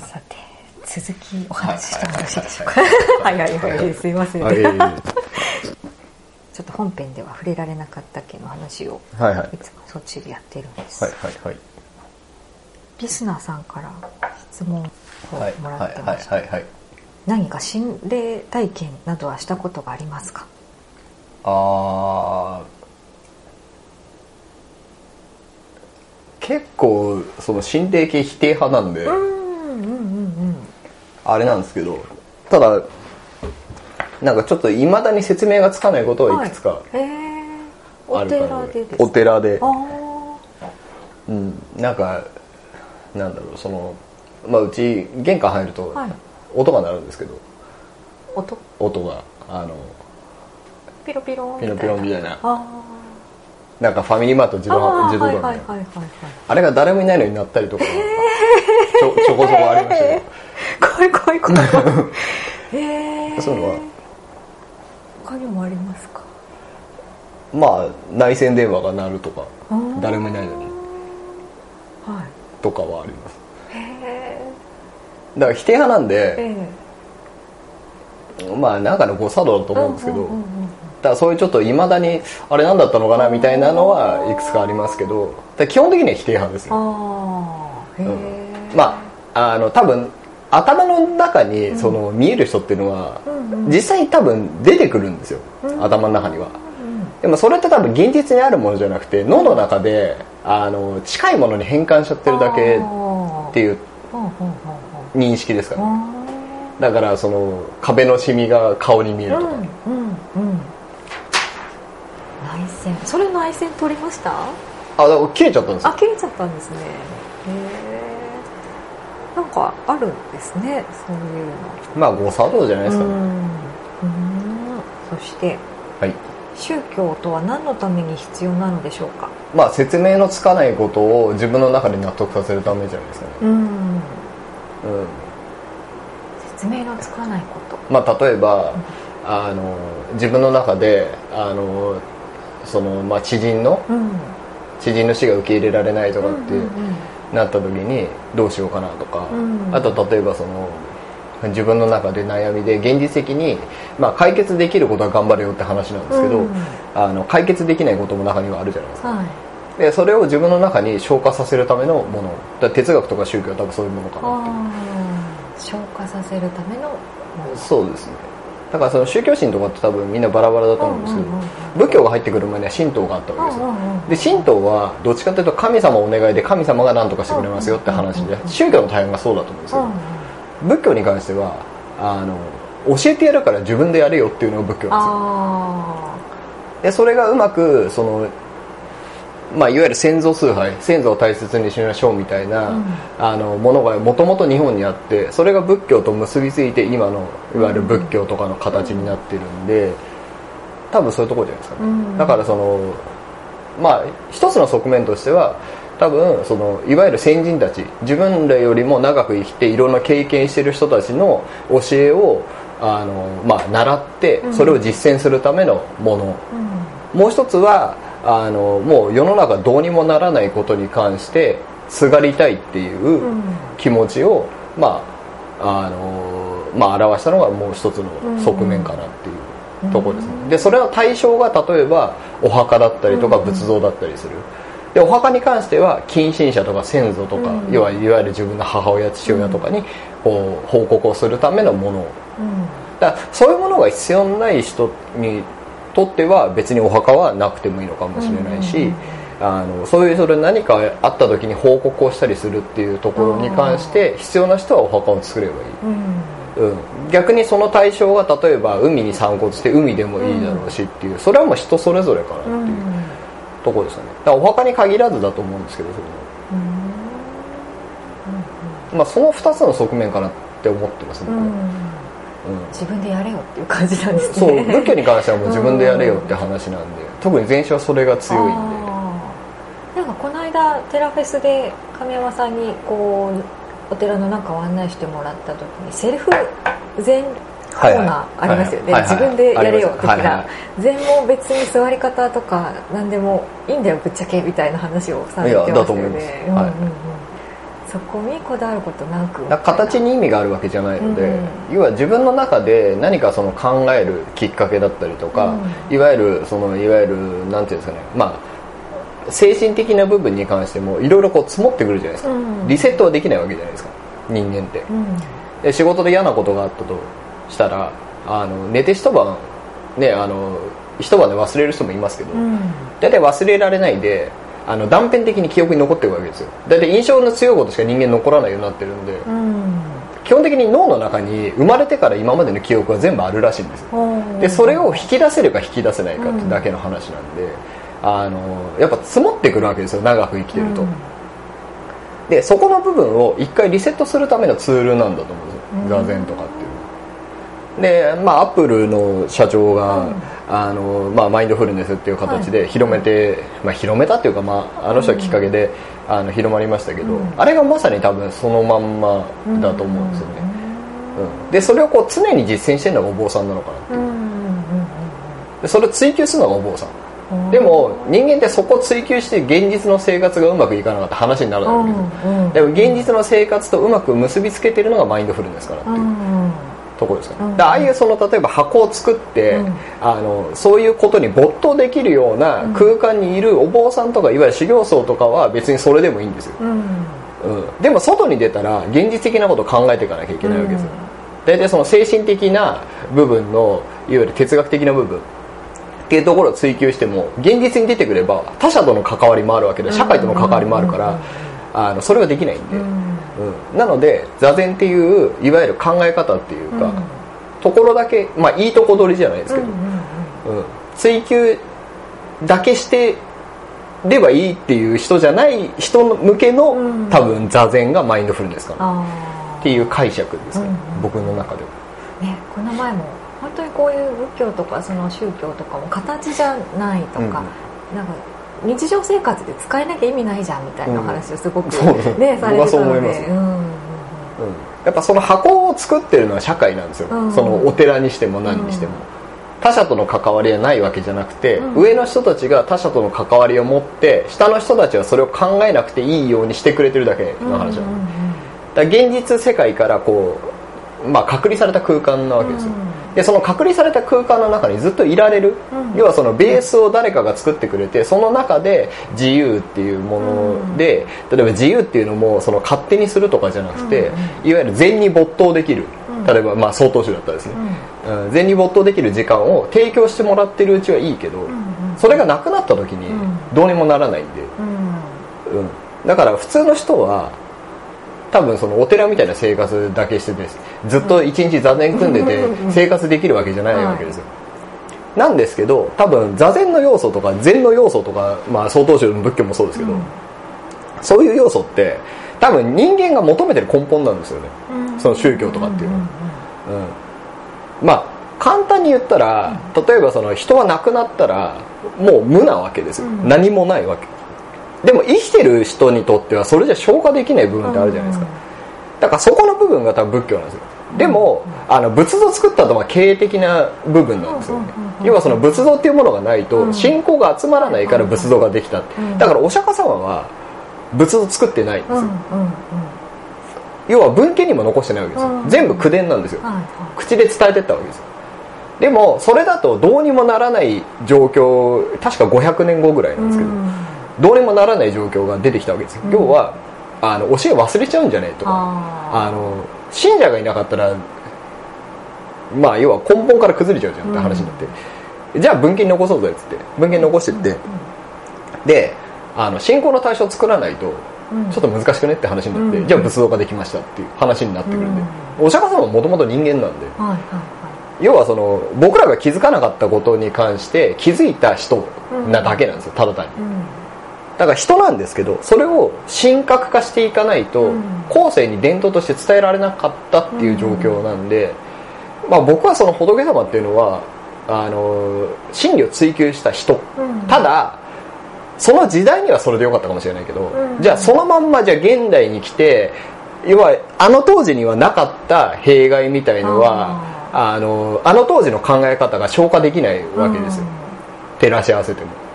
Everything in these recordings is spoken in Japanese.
さて続きお話ししてもよろしいでしょうか？はいはい。はいすいません、あい。ちょっと本編では触れられなかった件の話をはいつもそっちでやってるんです、はいはいはい。リスナーさんから質問をはいもらはいってました、はいはい。何か心霊体験などはしたことがありますか？あー。結構その心霊系否定派なんで、うんあれなんですけどただなんかちょっといまだに説明がつかないことはいくつかあるかな、寺でですか？お寺で。うん。なんかなんだろうそのまあうち玄関入るとはい。音が鳴るんですけど、音？音があのピロピロピロピロみたいな。あなんかファミリーマート自ー動あー自動ドアはいはいはいはいみたい。なあれが誰もいないのになったりとかちょ ちょこちょこありましたけ怖い怖い怖い怖い。へえどそういうのは。他にもありますか？まあ内線電話が鳴るとか誰もいないのに。はい。とかはあります。へだから否定派なんえで、えまあなんかの誤作動だと思うんですけど、うんうんうんうん。だそういうちょっといまだにあれ何だったのかなみたいなのはいくつかありますけど基本的には否定派ですよ。ああへえまああの多分頭の中にその見える人っていうのは、実際多分出てくるんですよ、うん。頭の中には。うんでもそれって多分現実にあるものじゃなくて脳の中であの近いものに変換しちゃってるだけっていう認識ですから、うだからその壁のシミが顔に見えるとか、うんうんうん。内線それ内線取りました？あ切れちゃったんですよ。あ切れちゃったんですね。へえなんかあるんですねそういうの。まあ誤作動じゃないですかね、うん。うん。そしてはい。宗教とは何のために必要なのでしょうか？まあ説明のつかないことを自分の中で納得させるためじゃないですかね、うん。うん。説明のつかないこと。まあ、例えばあの自分の中であのその、まあ、知人のうん。知人の死が受け入れられないとかってうんうんなった時にどうしようかなとか、うん。あと例えばその自分の中で悩みで現実的に、まあ、解決できることは頑張れよって話なんですけど、うん。あの解決できないことも中にはあるじゃないですか。はい。でそれを自分の中に消化させるためのもの。だ哲学とか宗教は多分そういうものかなって消化させるためのもの。そうですねだからその宗教心とかって多分みんなバラバラだと思うんですけど、仏教が入ってくる前には神道があったわけですよ、で神道はどっちかというと神様お願いで神様が何とかしてくれますよって話で宗教の大半がそうだと思うんですよ、仏教に関してはあの教えてやるから自分でやれよっていうのが仏教なんあですよ。でそれがうまくそのまあ、いわゆる先祖崇拝先祖を大切にしましょうみたいな、うん。あのものがもともと日本にあってそれが仏教と結びついて今のいわゆる仏教とかの形になってるんで多分そういうところじゃないですかね、うん。だからそのまあ一つの側面としては多分そのいわゆる先人たち自分らよりも長く生きていろんな経験してる人たちの教えをあの、まあ、習ってうん。それを実践するためのもの、あうん。もう一つはあのもう世の中どうにもならないことに関してすがりたいっていううん。気持ちを、まああのまあ、表したのがもう一つの側面かなっていうところですね、でそれの対象が例えばお墓だったりとかうん。仏像だったりする。でお墓に関しては近親者とか先祖とか、うん。要はいわゆる自分の母親父親とかにこう報告をするためのもの。うん。だからそういうものが必要のない人にとっては別にお墓はなくてもいいのかもしれないし、あのそういうそれ何かあった時に報告をしたりするっていうところに関して必要な人はお墓を作ればいい、うん。うん、逆にその対象が例えば海に散骨して海でもいいだろうしっていうそれはもう人それぞれかなってうん。いうところですよね。だからお墓に限らずだと思うんですけどそれもまあ、その2つの側面かなって思ってます僕は、自分でやれよっていう感じなんですね。そう仏教に関してはもう自分でやれよって話なんで特に前者はそれが強いんで。なんかこの間テラフェスで亀山さんにこうお寺の中を案内してもらった時にセルフ禅コーナーありますよね、自分でやれよ的な。禅も別に座り方とか何でもいいんだよぶっちゃけみたいな話をされてましたよね。いやだと思います。はいうんうん。うんそこにこだわることなく。形に意味があるわけじゃないので、うん要は自分の中で何かその考えるきっかけだったりとか、うん、いわゆるそのいわゆるなんていうんですかねまあ精神的な部分に関してもいろいろこう積もってくるじゃないですか、うん、リセットはできないわけじゃないですか人間って、で仕事で嫌なことがあったとしたらあの寝て一晩ねあの一晩で忘れる人もいますけど、大体忘れられないであの断片的に記憶に残ってるわけですよ。大体印象の強いことしか人間残らないようになってるんで、うん、基本的に脳の中に生まれてから今までの記憶は全部あるらしいんですよ。でそれを引き出せるか引き出せないかってだけの話なんで、あのやっぱ積もってくるわけですよ長く生きてると、うん、でそこの部分を一回リセットするためのツールなんだと思うんですよ。座禅とかっていうでまあアップルの社長が、あのまあ、マインドフルネスっていう形で広めて、はい、まあ、広めたっていうか、まあ、あの人はきっかけで、うん、あの広まりましたけど、うん、あれがまさに多分そのまんまだと思うんですよね、うん、でそれをこう常に実践してるのがお坊さんなのかなっていう、でそれを追求するのがお坊さん。でも人間ってそこを追求して現実の生活がうまくいかなかった話になるわけですでも現実の生活とうまく結びつけてるのがマインドフルネスかなっていうところですか、ね、うん、ああいうその例えば箱を作って、うん、あのそういうことに没頭できるような空間にいるお坊さんとかいわゆる修行僧とかは別にそれでもいいんですよ、うん、でも外に出たら現実的なことを考えていかなきゃいけないわけですよ、大体その精神的な部分のいわゆる哲学的な部分。っていうところを追求しても現実に出てくれば他者との関わりもあるわけで社会との関わりもあるからあのそれができないんで、うん、なので座禅っていういわゆる考え方っていうか、うん、ところだけまあいいとこ取りじゃないですけど、うん追求だけしてればいいっていう人じゃない人向けの、多分座禅がマインドフルネスかな。っていう解釈ですね、僕の中では。ね、この前も本当にこういう仏教とかその宗教とかも形じゃないとか、うん、なんか日常生活で使えなきゃ意味ないじゃんみたいな話をすごく、ね、されてたので、うん、やっぱその箱を作ってるのは社会なんですよ、うん、そのお寺にしても何にしても、他者との関わりはないわけじゃなくて、上の人たちが他者との関わりを持って下の人たちはそれを考えなくていいようにしてくれてるだけの話なの、だ現実世界からこう、まあ、隔離された空間なわけですよ、でその隔離された空間の中にずっといられる、うん、要はそのベースを誰かが作ってくれてその中で自由っていうもので、うん、例えば自由っていうのもその勝手にするとかじゃなくて、うん、いわゆる禅に没頭できる、例えばまあ曹洞宗だったらですね、禅に没頭できる時間を提供してもらってるうちはいいけど、それがなくなった時にどうにもならないんで、うん。だから普通の人は多分そのお寺みたいな生活だけしててずっと一日座禅組んでて生活できるわけじゃないわけですよ、なんですけど多分座禅の要素とか禅の要素とか、まあ、曹洞宗の仏教もそうですけど、そういう要素って多分人間が求めてる根本なんですよね、その宗教とかっていうのは、うん、まあ簡単に言ったら例えばその人は亡くなったらもう無なわけですよ、何もないわけでも生きてる人にとってはそれじゃ消化できない部分ってあるじゃないですか、だからそこの部分が多分仏教なんですよ。でもあの仏像作ったとは経営的な部分なんですよね。要はその仏像っていうものがないと信仰が集まらないから仏像ができただからお釈迦様は仏像作ってないんですよ。要は文献にも残してないわけですよ。全部口伝なんですよ。口で伝えてったわけですよ。でもそれだとどうにもならない状況確か500年後ぐらいなんですけどどうにもならない状況が出てきたわけですよ、要はあの教え忘れちゃうんじゃねえとか。あの信者がいなかったらまあ要は根本から崩れちゃうじゃんって話になって、うん、じゃあ文献残そうぜっつって。文献残してって、うん、であの信仰の対象を作らないとちょっと難しくねって話になって、うん、じゃあ仏像ができましたっていう話になってくるんで、お釈迦様はもともと人間なんで、はいはい、要はその僕らが気づかなかったことに関して気づいた人なだけなんですよただ単に。だから人なんですけどそれを神格化していかないと、後世に伝統として伝えられなかったっていう状況なんで、まあ、僕はその仏様っていうのはあの真理を追求した人、ただその時代にはそれでよかったかもしれないけど、じゃあそのまんまじゃあ現代に来て要はあの当時にはなかった弊害みたいのはあのあの当時の考え方が消化できないわけですよ、照らし合わせても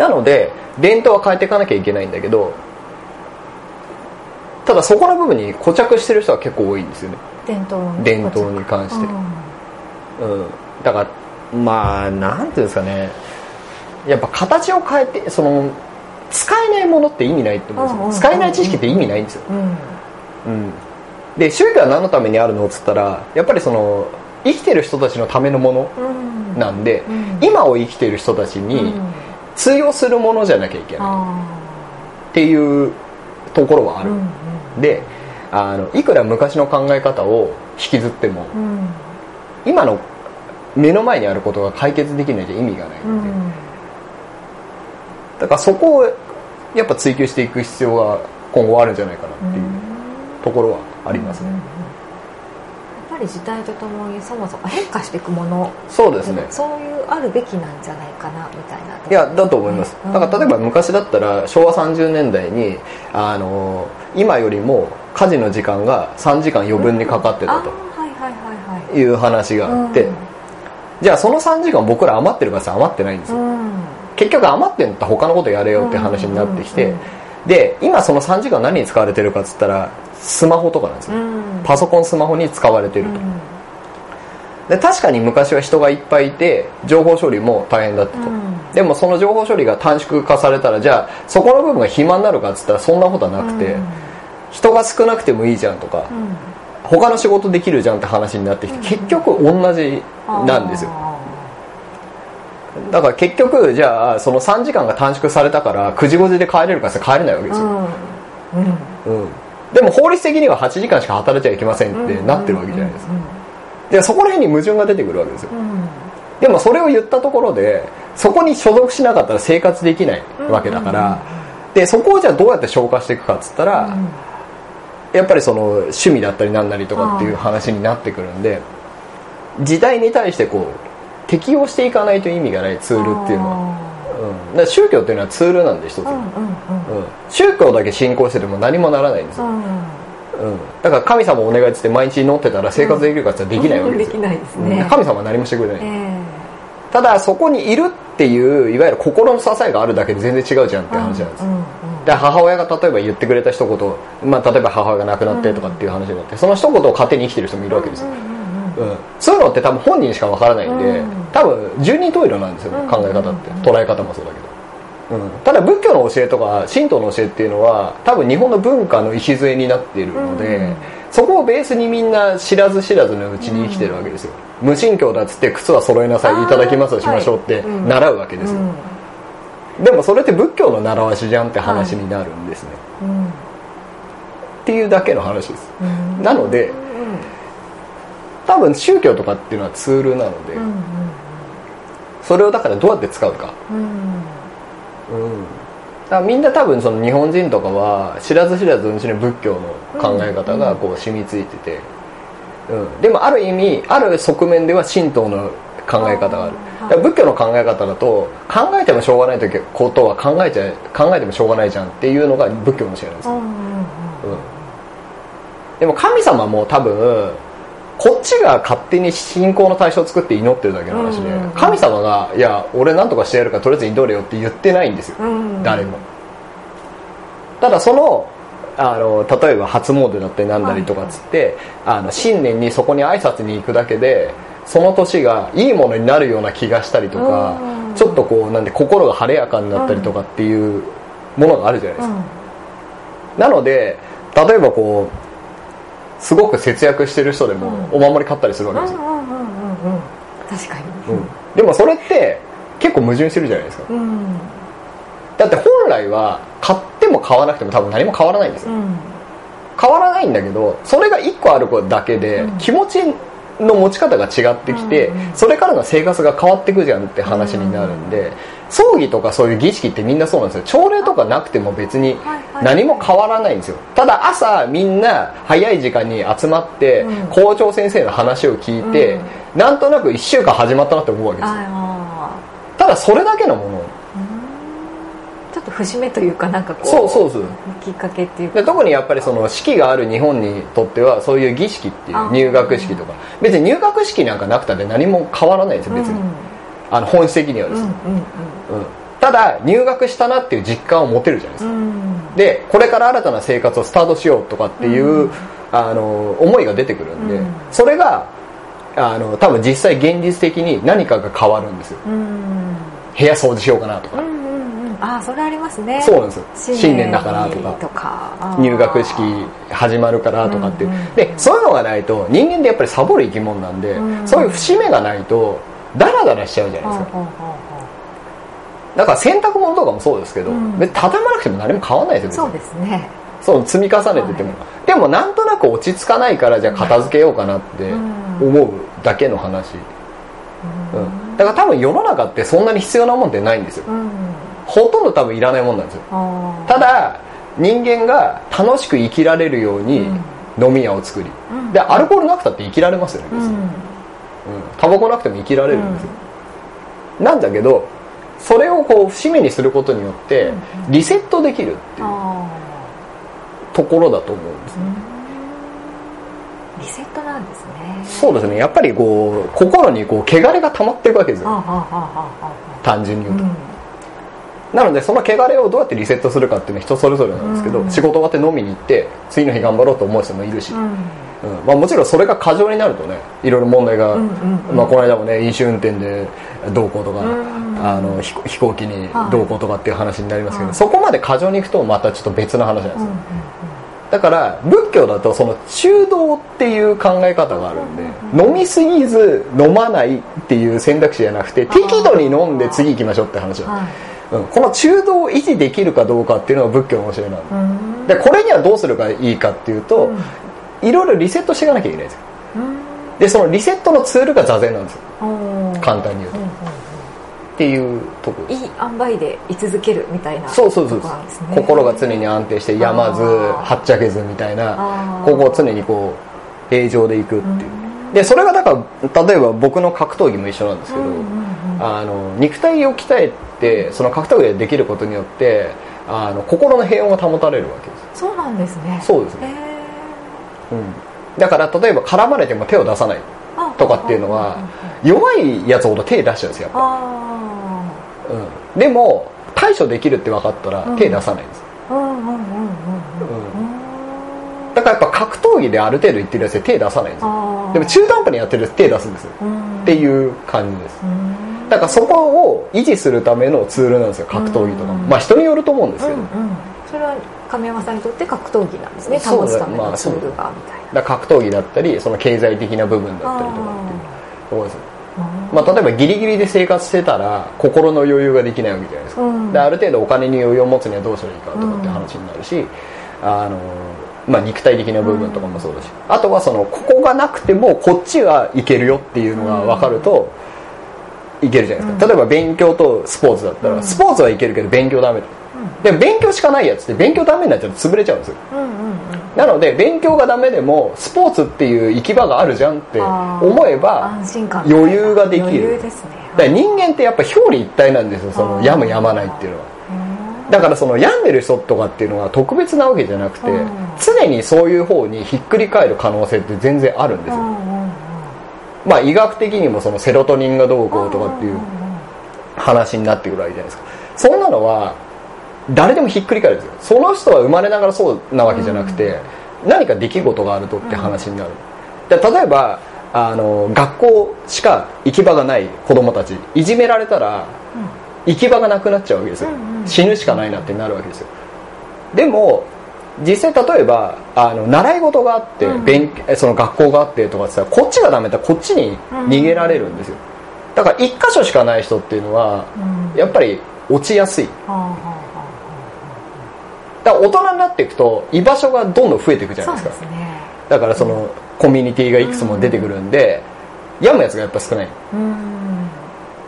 なので伝統は変えていかなきゃいけないんだけどただそこの部分に固着してる人は結構多いんですよね。伝統伝統に関して、うん、だからまあなんていうんですかね。やっぱ形を変えてその使えないものって意味ないって思うんですよ、うんうん使えない知識って意味ないんですよ、うん。うん、で宗教は何のためにあるのっつったらやっぱりその生きてる人たちのためのものうん。なんで、うん。今を生きてる人たちにうん通用するものじゃなきゃいけない。あっていうところはある、ーうん。であのいくら昔の考え方を引きずってもうん。今の目の前にあることが解決できないじゃ意味がないうんので、だからそこをやっぱ追求していく必要が今後あるんじゃないかなっていうところはありますね、うんり時代とともにそもそも変化していくものそうですね。そういうあるべきなんじゃないかなみたいないやだと思います。うん。だから例えば昔だったら昭和30年代にあの今よりも家事の時間が3時間余分にかかってたあーはいはいはいはい。という話があって、じゃあその3時間僕ら余ってるかさ余ってないんですよ、うん。結局余ってんだったら他のことやれよって話になってきて、うんうんで今その3時間何に使われてるかっつったらスマホとかなんですよ、うん。パソコンスマホに使われてると、うん。で確かに昔は人がいっぱいいて情報処理も大変だったと、うん。でもその情報処理が短縮化されたらじゃあそこの部分が暇になるかっつったらそんなことはなくて、うん。人が少なくてもいいじゃんとか、うん。他の仕事できるじゃんって話になってきて、うん。結局同じなんですよ。あだから結局じゃあその3時間が短縮されたから9時5時で帰れるかって帰れないわけですよ、ーうん。うん。うん。でも法律的には8時間しか働いちゃいけませんってなってるわけじゃないですか。でそこら辺に矛盾が出てくるわけですよ。うん。でもそれを言ったところでそこに所属しなかったら生活できないわけだからでそこをじゃあどうやって消化していくかっつったらやっぱりその趣味だったりなんなりとかっていう話になってくるんで時代に対してこう適応していかないと意味がないツールっていうのは、うん、だから宗教っていうのはツールなんで一つ、うんうんうん。うん、宗教だけ信仰してても何もならないんですよ、うんうん、だから神様お願いっつって毎日祈ってたら生活できるかってできないわけですよ、できないですうん。ね神様は何もしてくれない、えただそこにいるっていういわゆる心の支えがあるだけで全然違うじゃんって話なんですよ、うんうんで母親が例えば言ってくれた一言、まあ、例えば母親が亡くなってとかっていう話になってその一言を勝手に生きてる人もいるわけですよ、うん、そういうのって多分本人しかわからないんで、うん。多分十人十色なんですよ、うん。考え方って。捉え方もそうだけど、うん、ただ仏教の教えとか神道の教えっていうのは多分日本の文化の礎になっているので、うん。そこをベースにみんな知らず知らずのうちに生きてるわけですよ、無神教だっつって靴は揃えなさいいただきますをしましょうってはいうん習うわけですよ、でもそれって仏教の習わしじゃんって話になるんですね、うん。っていうだけの話です。うん。なので多分宗教とかっていうのはツールなので、うんうんそれをだからどうやって使うか、うん。うん、だからみんな多分その日本人とかは知らず知らずのうちに仏教の考え方がこう染みついてて、うん、でもある意味ある側面では神道の考え方がある。あーだから仏教の考え方だと考えてもしょうがない時ことは考えちゃ考えてもしょうがないじゃんっていうのが仏教の教えなんですよ、うんうん。うん、でも神様も多分こっちが勝手に信仰の対象を作って祈ってるだけの話で、うん。神様が「いや俺なんとかしてやるからとりあえず祈れよ」って言ってないんですよ、うん。誰も。ただそのあの例えば初詣だったりなんだりとかっつって、あの新年にそこに挨拶に行くだけでその年がいいものになるような気がしたりとか、うん。ちょっとこうなんで心が晴れやかになったりとかっていうものがあるじゃないですか、なので例えばこうすごく節約してる人でもうお守り買ったりするわけですよ、うんうんうんうんうん。確かに。うん。でもそれって結構矛盾してるじゃないですか。うん。だって本来は買っても買わなくても多分何も変わらないんですよ。うん。変わらないんだけどそれが1個あるだけでうん。気持ちの持ち方が違ってきて、うんそれからの生活が変わってくじゃんって話になるんで、葬儀とかそういう儀式ってみんなそうなんですよ。朝礼とかなくても別に何も変わらないんですよ。ただ朝みんな早い時間に集まってうん。校長先生の話を聞いて、なんとなく1週間始まったなって思うわけですよ。あただそれだけのもの。あちょっと節目というかなんかこうそうそうそう。きっかけっていうか。で特にやっぱりその式がある日本にとってはそういう儀式っていあう入学式とか。別に入学式なんかなくたって何も変わらないんですよ別に、あの本質的にはです。ね、うんうんうんただ入学したなっていう実感を持てるじゃないですか、うん。うんででこれから新たな生活をスタートしようとかっていう、うん、あの思いが出てくるんで、うん、それがあの多分実際現実的に何かが変わるんですよ、うん、部屋掃除しようかなとか、うんああそれありますね。そうなんですよ。新年だからとか。入学式始まるからとかっていう、うんうん、でそういうのがないと人間ってやっぱりサボる生き物なんで、そういう節目がないとダラダラしちゃうじゃないですか、だから洗濯物とかもそうですけど、うん、畳まなくても何も変わんないですよそうですね。そう積み重ねてても、はい、でもなんとなく落ち着かないからじゃあ片付けようかなって思うだけの話、うん、うん、だから多分世の中ってそんなに必要なもんってないんですよ、うん。ほとんど多分いらないもんなんですよ。ただ人間が楽しく生きられるように飲み屋を作り、うん、でアルコールなくたって生きられますよね別に、うん、タバコなくても生きられるんですよ、うん、なんだけどそれをこう節目にすることによってリセットできるっていうところだと思うんですね、リセットなんですね。そうですね。やっぱりこう心にこう汚れが溜まってるわけですよ。単純に言うと、なのでその汚れをどうやってリセットするかっていうのは人それぞれなんですけど、うん、仕事終わって飲みに行って次の日頑張ろうと思う人もいるし、うん、うん、まあ、もちろんそれが過剰になるとねいろいろ問題が、まあ、この間もね飲酒運転でどうこうとか、あの飛行機にどうこうとかっていう話になりますけど、はい、そこまで過剰にいくとまたちょっと別の話なんですよ、だから仏教だとその中道っていう考え方があるんで、飲みすぎず飲まないっていう選択肢じゃなくて適度に飲んで次行きましょうって話なんです、うん、この中道を維持できるかどうかっていうのが仏教の教えなんで。でこれにはどうするかいいかっていうと、いろいろリセットしていかなきゃいけないんですよ。でそのリセットのツールが座禅なんですよ。簡単に言うと、っていうとこいい塩梅で居続けるみたいなそうそうそう、ね、心が常に安定して病まずはっちゃけずみたいなここを常にこう平常でいくっていう。でそれがだから例えば僕の格闘技も一緒なんですけど、あの肉体を鍛えてその格闘技でできることによってあの心の平穏が保たれるわけです。そうなんですね。そうですね、うん、だから例えば絡まれても手を出さないとかっていうのは弱いやつほど手出しちゃうんですよやっぱ、うん、でも対処できるって分かったら手出さないんです、だからやっぱ格闘技である程度いってるやつで手出さないんです。よでも中途半端にやってるやつ手出すんですよ、っていう感じです、だからそこを維持するためのツールなんですよ格闘技とか、まあ人によると思うんですけど、うんうん、それは亀山さんにとって格闘技なんですね。保つためのツールがみたいな、まあ、格闘技だったりその経済的な部分だったりとかっていう。ところです。まあ、例えばギリギリで生活してたら心の余裕ができないわけじゃないですか、うん、である程度お金に余裕を持つにはどうしたらいいかとかって話になるし、あのまあ、肉体的な部分とかもそうだし、あとはそのここがなくてもこっちはいけるよっていうのが分かると、いけるじゃないですか、例えば勉強とスポーツだったら、スポーツはいけるけど勉強ダメだ、でも勉強しかないやつって勉強ダメになっちゃうと潰れちゃうんですよ、なので勉強がダメでもスポーツっていう行き場があるじゃんって思えば余裕ができる、ね、だから人間ってやっぱ表裏一体なんですよその病むやまないっていうのは。だからその病んでる人とかっていうのは特別なわけじゃなくて常にそういう方にひっくり返る可能性って全然あるんですよ。まあ医学的にもそのセロトニンがどうこうとかっていう話になってくるわけじゃないですか。そんなのは誰でもひっくり返るんですよ。その人は生まれながらそうなわけじゃなくて何か出来事があるとって話になる。で例えばあの学校しか行き場がない子供たちいじめられたら行き場がなくなっちゃうわけですよ。死ぬしかないなってなるわけですよ。でも実際例えばあの習い事があって、うん、勉その学校があってとかってさこっちがダメだこっちに逃げられるんですよ、だから一箇所しかない人っていうのは、うん、やっぱり落ちやすい、大人になっていくと居場所がどんどん増えていくじゃないですか、ね、だからその、コミュニティがいくつも出てくるんで、病むやつがやっぱ少ない、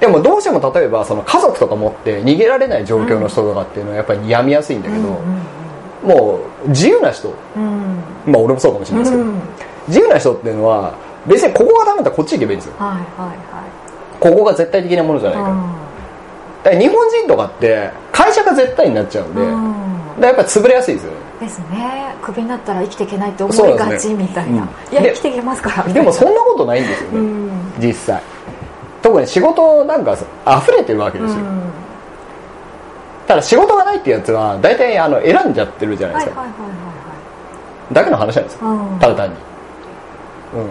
でもどうしても例えばその家族とか持って逃げられない状況の人とかっていうのはやっぱり病みやすいんだけど、もう自由な人、うん、まあ俺もそうかもしれないですけど、うん、自由な人っていうのは別にここがダメだったらこっち行けばいいんですよ、はいはいはい、ここが絶対的なものじゃないかから日本人とかって会社が絶対になっちゃうんで、うん、やっぱり潰れやすいですよね。ですね。クビになったら生きていけないって思いがちみたいな、ね、いや生きていけますからでもそんなことないんですよね、実際。特に仕事なんか溢れてるわけですよ、ただ仕事がないってやつは大体あの選んじゃってるじゃないですか、はいはいはいはいだけの話なんですよ。はいただ単に、うん、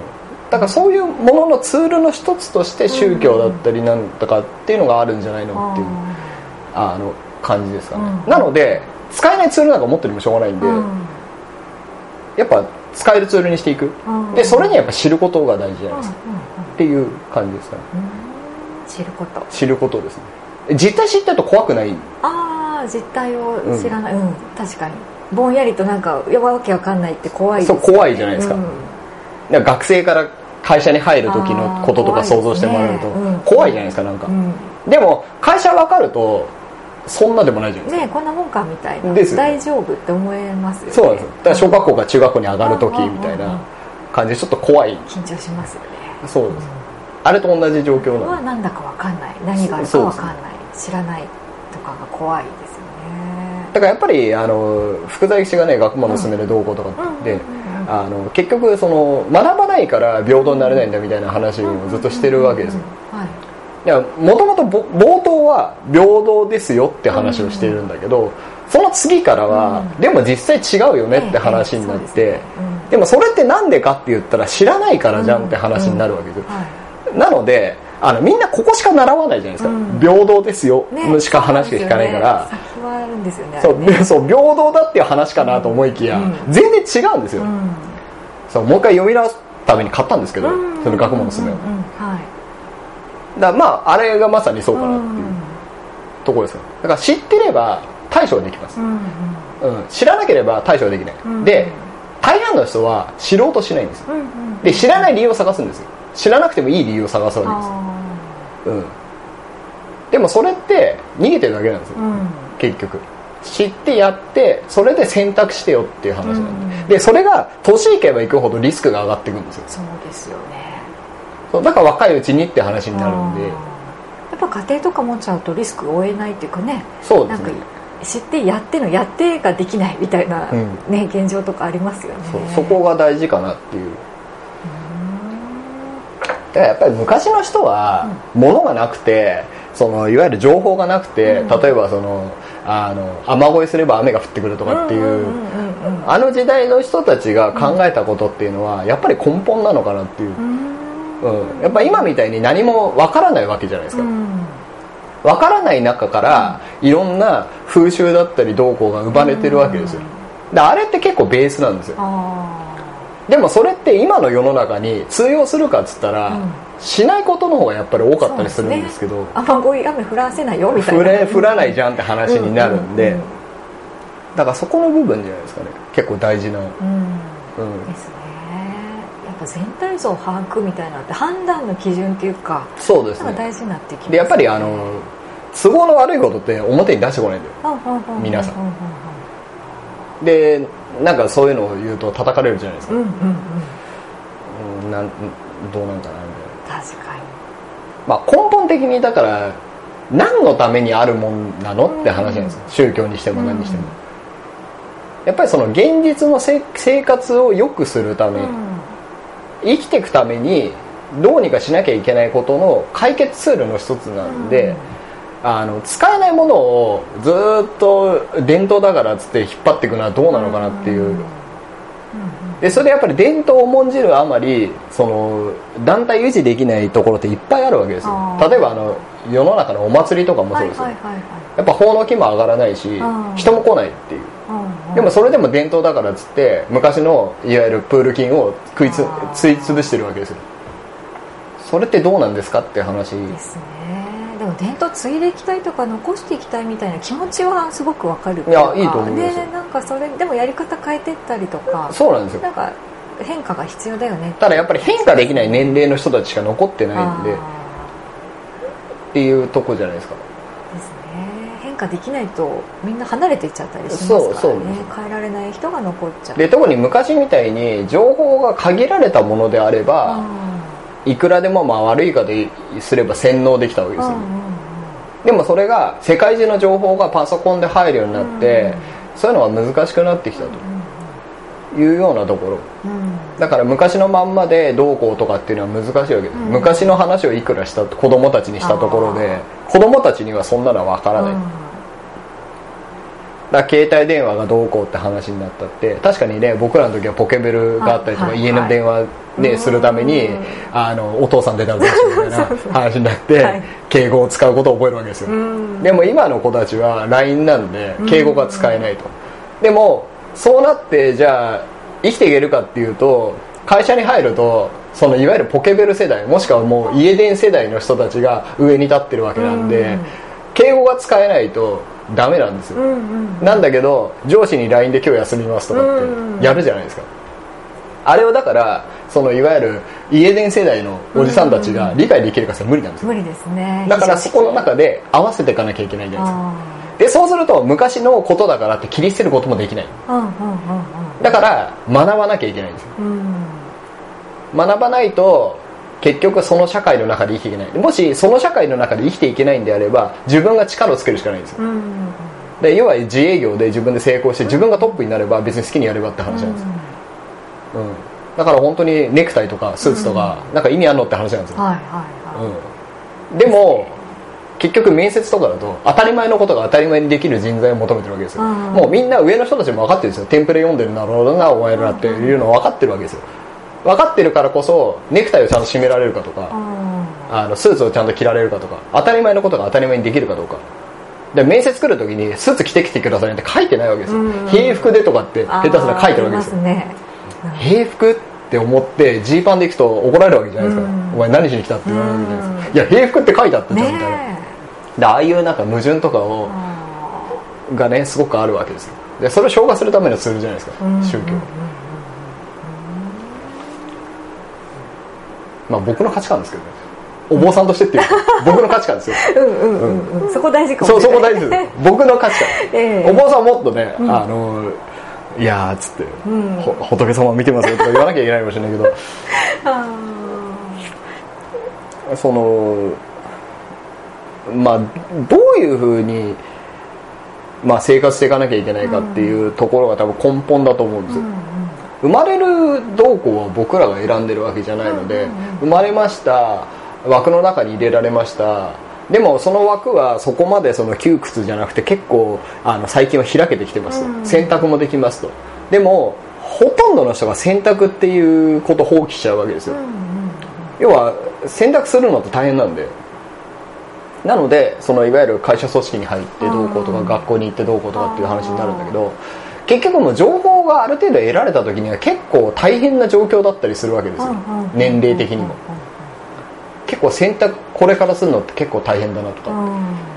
だからそういうもののツールの一つとして宗教だったりなんとかっていうのがあるんじゃないのっていうあの感じですかね、うん。なので使えないツールなんか持ってるもしょうがないんで、うん。やっぱ使えるツールにしていく。うん。でそれにやっぱ知ることが大事じゃないですか、うんうんっていう感じですかね。うん。知ること。知ることですね。実態知ってると怖くない？ああ実態を知らない、うん。確かに。ぼんやりとなんかわけわかんないって怖いですそう怖いじゃないですか。うん。か学生から会社に入る時のこととか想像してもらえると。怖いねうん。怖いじゃないですかなんか、うん。でも会社分かるとそんなでもないじゃないですか、ねこんなもんかみたいな。ですよ大丈夫って思えますよね。そうなんですよ。だから小学校から中学校に上がる時うんみたいうんうんうん。な感じでちょっと怖い。緊張しますよね。そうです。あれと同じ状況なはんなんだかわかんない。何があるかわかんない。知らないとかが怖いですよね。だからやっぱりあの福沢諭吉がね学問の勧めでどうこうとかって、うんうんうんうん。あの結局その学ばないから平等になれないんだみたいな話をずっとしてるわけですよ。うんはいいやもともとぼ冒頭は平等ですよって話をしているんだけど、その次からは、うん。でも実際違うよねって話になって、でもそれってなんでかって言ったら知らないからじゃんって話になるわけですよ、はい。なのであのみんなここしか習わないじゃないですか、うん。平等ですよ、ね。しか話が聞かないから。そう平等だっていう話かなと思いきや、うん。全然違うんですよ、うん。そうもう一回読み直すために買ったんですけど、うん。その学問の勧めを、だまああれがまさにそうかなっていううんところですよ。だから知ってれば対処はできます、うんうん、知らなければ対処はできない、うんで大半の人は知ろうとしないんですよ。で知らない理由を探すんですよ。知らなくてもいい理由を探すわあけです、うん、でもそれって逃げてるだけなんですよ、結局。知ってやってそれで選択してよっていう話なんで、うんでそれが年いけばいくほどリスクが上がっていくんですよ。そうですよねそうだから若いうちにって話になるんで。やっぱ家庭とか持っちゃうとリスクを負えないっていうかね。そうですね。知ってやってのやってができないみたいな、うん。ね現状とかありますよね。そこが大事かなっていう。うん。だからやっぱり昔の人は物がなくてそのいわゆる情報がなくて、うん。例えばそのあの雨乞いすれば雨が降ってくるとかっていう,、んうんうんうんあの時代の人たちが考えたことっていうのはやっぱり根本なのかなっていう、うん。うんやっぱ今みたいに何もわからないわけじゃないですか、うん。わからない中からいろんな風習だったり動向が生まれてるわけですよ。であれって結構ベースなんですよ。あでもそれって今の世の中に通用するかっつったら、うん。しないことの方がやっぱり多かったりするんですけどあ雨乞い雨降らせないよみたいな。降らないじゃんって話になるんで、ううだからそこの部分じゃないですかね。結構大事な、うん、うん。ですねぱ全体像を把握みたいなのって判断の基準っていうかそうですね。大事になってきます。ねでやっぱりあの都合の悪いことって表に出してこないんだよ。皆さん。でなんかそういうのを言うと叩かれるじゃないですか、うんうんうん。うんうん、なんどうなんかなみたいな。確かに。まあ、根本的にだから何のためにあるもんなのって話なんですよ、宗教にしても何にしても、やっぱりその現実のせ生活を良くするため、生きていくためにどうにかしなきゃいけないことの解決ツールの一つなんで、あの使えないものをずーっと伝統だからっつって引っ張っていくのはどうなのかなっていう、でそれでやっぱり伝統を重んじるあまりその団体維持できないところっていっぱいあるわけですよ。例えばあの世の中のお祭りとかもはそうですよ、やっぱ法の木も上がらないしー。人も来ないっていう。うんでもそれでも伝統だからっつって昔のいわゆるプール金を食いつつい潰してるわけですよ。それってどうなんですかって話。ですね。でも伝統継いでいきたいとか残していきたいみたいな気持ちはすごくわかるいやいいと思いますよ。ねなんかそれでもやり方変えてったりとか。そうなんですよ。なんか変化が必要だよね。ただやっぱり変化できない年齢の人たちしか残ってないんで。あっていうとこじゃないですか変化できないとみんな離れていっちゃったりしますからね。そうそう。変えられない人が残っちゃう。で特に昔みたいに情報が限られたものであれば、いくらでもまあ悪いかですれば洗脳できたわけですよ、でもそれが世界中の情報がパソコンで入るようになって、そういうのが難しくなってきたというようなところ。うんだから昔のまんまでどうこうとかっていうのは難しいわけです、うん昔の話をいくらした子供たちにしたところで子供たちにはそんなのは分からない、っだ携帯電話がどうこうって話になったって確かにね僕らの時はポケベルがあったりとか、家の電話ね、するためにあのお父さん出たらどうしようみたいな 話になって、敬語を使うことを覚えるわけですよ、でも今の子たちは LINE なんで敬語が使えないと、でもそうなってじゃあ生きていけるかっていうと会社に入るとそのいわゆるポケベル世代もしくはもう家電世代の人たちが上に立ってるわけなんで、敬語が使えないとダメなんですよ、うんうん、なんだけど上司に LINE で今日休みますとかってやるじゃないですか、あれをだからそのいわゆる家電世代のおじさんたちが理解できるかって無理なんですよ、無理ですね。だからそこの中で合わせていかなきゃいけないじゃないですか。でそうすると昔のことだからって切り捨てることもできない、だから学ばなきゃいけないんですよ、うん、学ばないと結局その社会の中で生きていけない。もしその社会の中で生きていけないんであれば自分が力をつけるしかないんですよ、で要は自営業で自分で成功して自分がトップになれば別に好きにやればって話なんですよ、うん、だから本当にネクタイとかスーツとか、なんか意味あんのって話なんですよ、はいはいはい。うん、でも結局面接とかだと当たり前のことが当たり前にできる人材を求めてるわけですよ、もうみんな上の人たちも分かってるんですよ。テンプレ読んでるんだろうなお前らっていうのは分かってるわけですよ分かってるからこそネクタイをちゃんと締められるかとかあのスーツをちゃんと着られるかとか当たり前のことが当たり前にできるかどうか。で面接来る時にスーツ着てきてくださいって書いてないわけですよ。平服でとかって下手すら書いてるわけですよ、ね、平服って思ってジーパンで行くと怒られるわけじゃないですか。お前何しに来たって言われるじゃないですか。いや平服って書いてあったじゃんみたいな。でああいうなんか矛盾とかをがねすごくあるわけですよ。でそれを消化するためのツールじゃないですか。宗教まあ僕の価値観ですけどね。お坊さんとしてっていう 僕の価値観ですよ。うんうんうん、うん、そこ大事かもそこ大事です。僕の価値観、えー、お坊さんもっとね、うん、あのいやっつって、うん、仏様見てますよとか言わなきゃいけないかもしれないけど。そのまあどういうふうに、まあ、生活していかなきゃいけないかっていうところが多分根本だと思うんですよ、うん生まれる動向は僕らが選んでるわけじゃないので、生まれました枠の中に入れられました。でもその枠はそこまでその窮屈じゃなくて結構あの最近は開けてきてます。と、選択もできますと。でもほとんどの人が選択っていうことを放棄しちゃうわけですよ、要は選択するのって大変なんで。なのでそのいわゆる会社組織に入ってどうこうとか学校に行ってどうこうとかっていう話になるんだけど結局もう情報がある程度得られた時には結構大変な状況だったりするわけですよ。年齢的にも。結構選択これからするのって結構大変だなとか。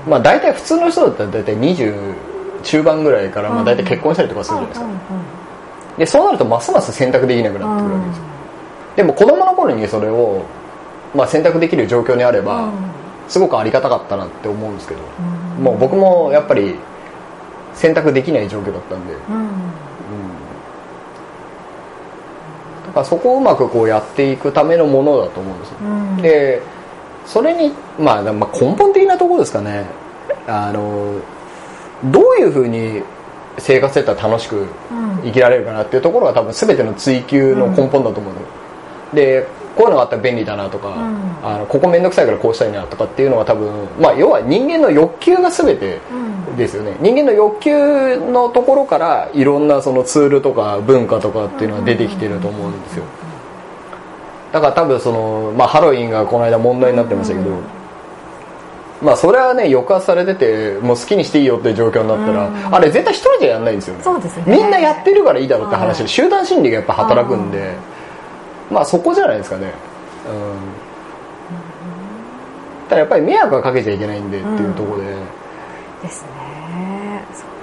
まあ大体普通の人だったら大体20中盤ぐらいからまあ大体結婚したりとかするじゃないですか。でそうなるとますます選択できなくなってくるわけですよ。でも子供の頃にそれをまあ選択できる状況にあればすごくありがたかったなって思うんですけど。もう僕もやっぱり選択できない状況だったんで、うん、うん、だからそこをうまくこうやっていくためのものだと思うんですよ、うん、でそれに、まあ、まあ根本的なところですかね。あのどういうふうに生活してたら楽しく生きられるかなっていうところが多分全ての追求の根本だと思うの、うん、でこういうのがあったら便利だなとか、うん、あのここ面倒くさいからこうしたいなとかっていうのは多分、まあ、要は人間の欲求が全てですよね、うん、人間の欲求のところからいろんなそのツールとか文化とかっていうのは出てきてると思うんですよ。だから多分その、まあ、ハロウィンがこの間問題になってましたけど、うんまあそれはね抑圧されててもう好きにしていいよっていう状況になったら、うん、あれ絶対一人じゃやんないんですよね。そうですね。みんなやってるからいいだろうって話で集団心理がやっぱ働くんで、まあそこじゃないですかね。うん。ただやっぱり迷惑はかけちゃいけないんでっていうところで、ですね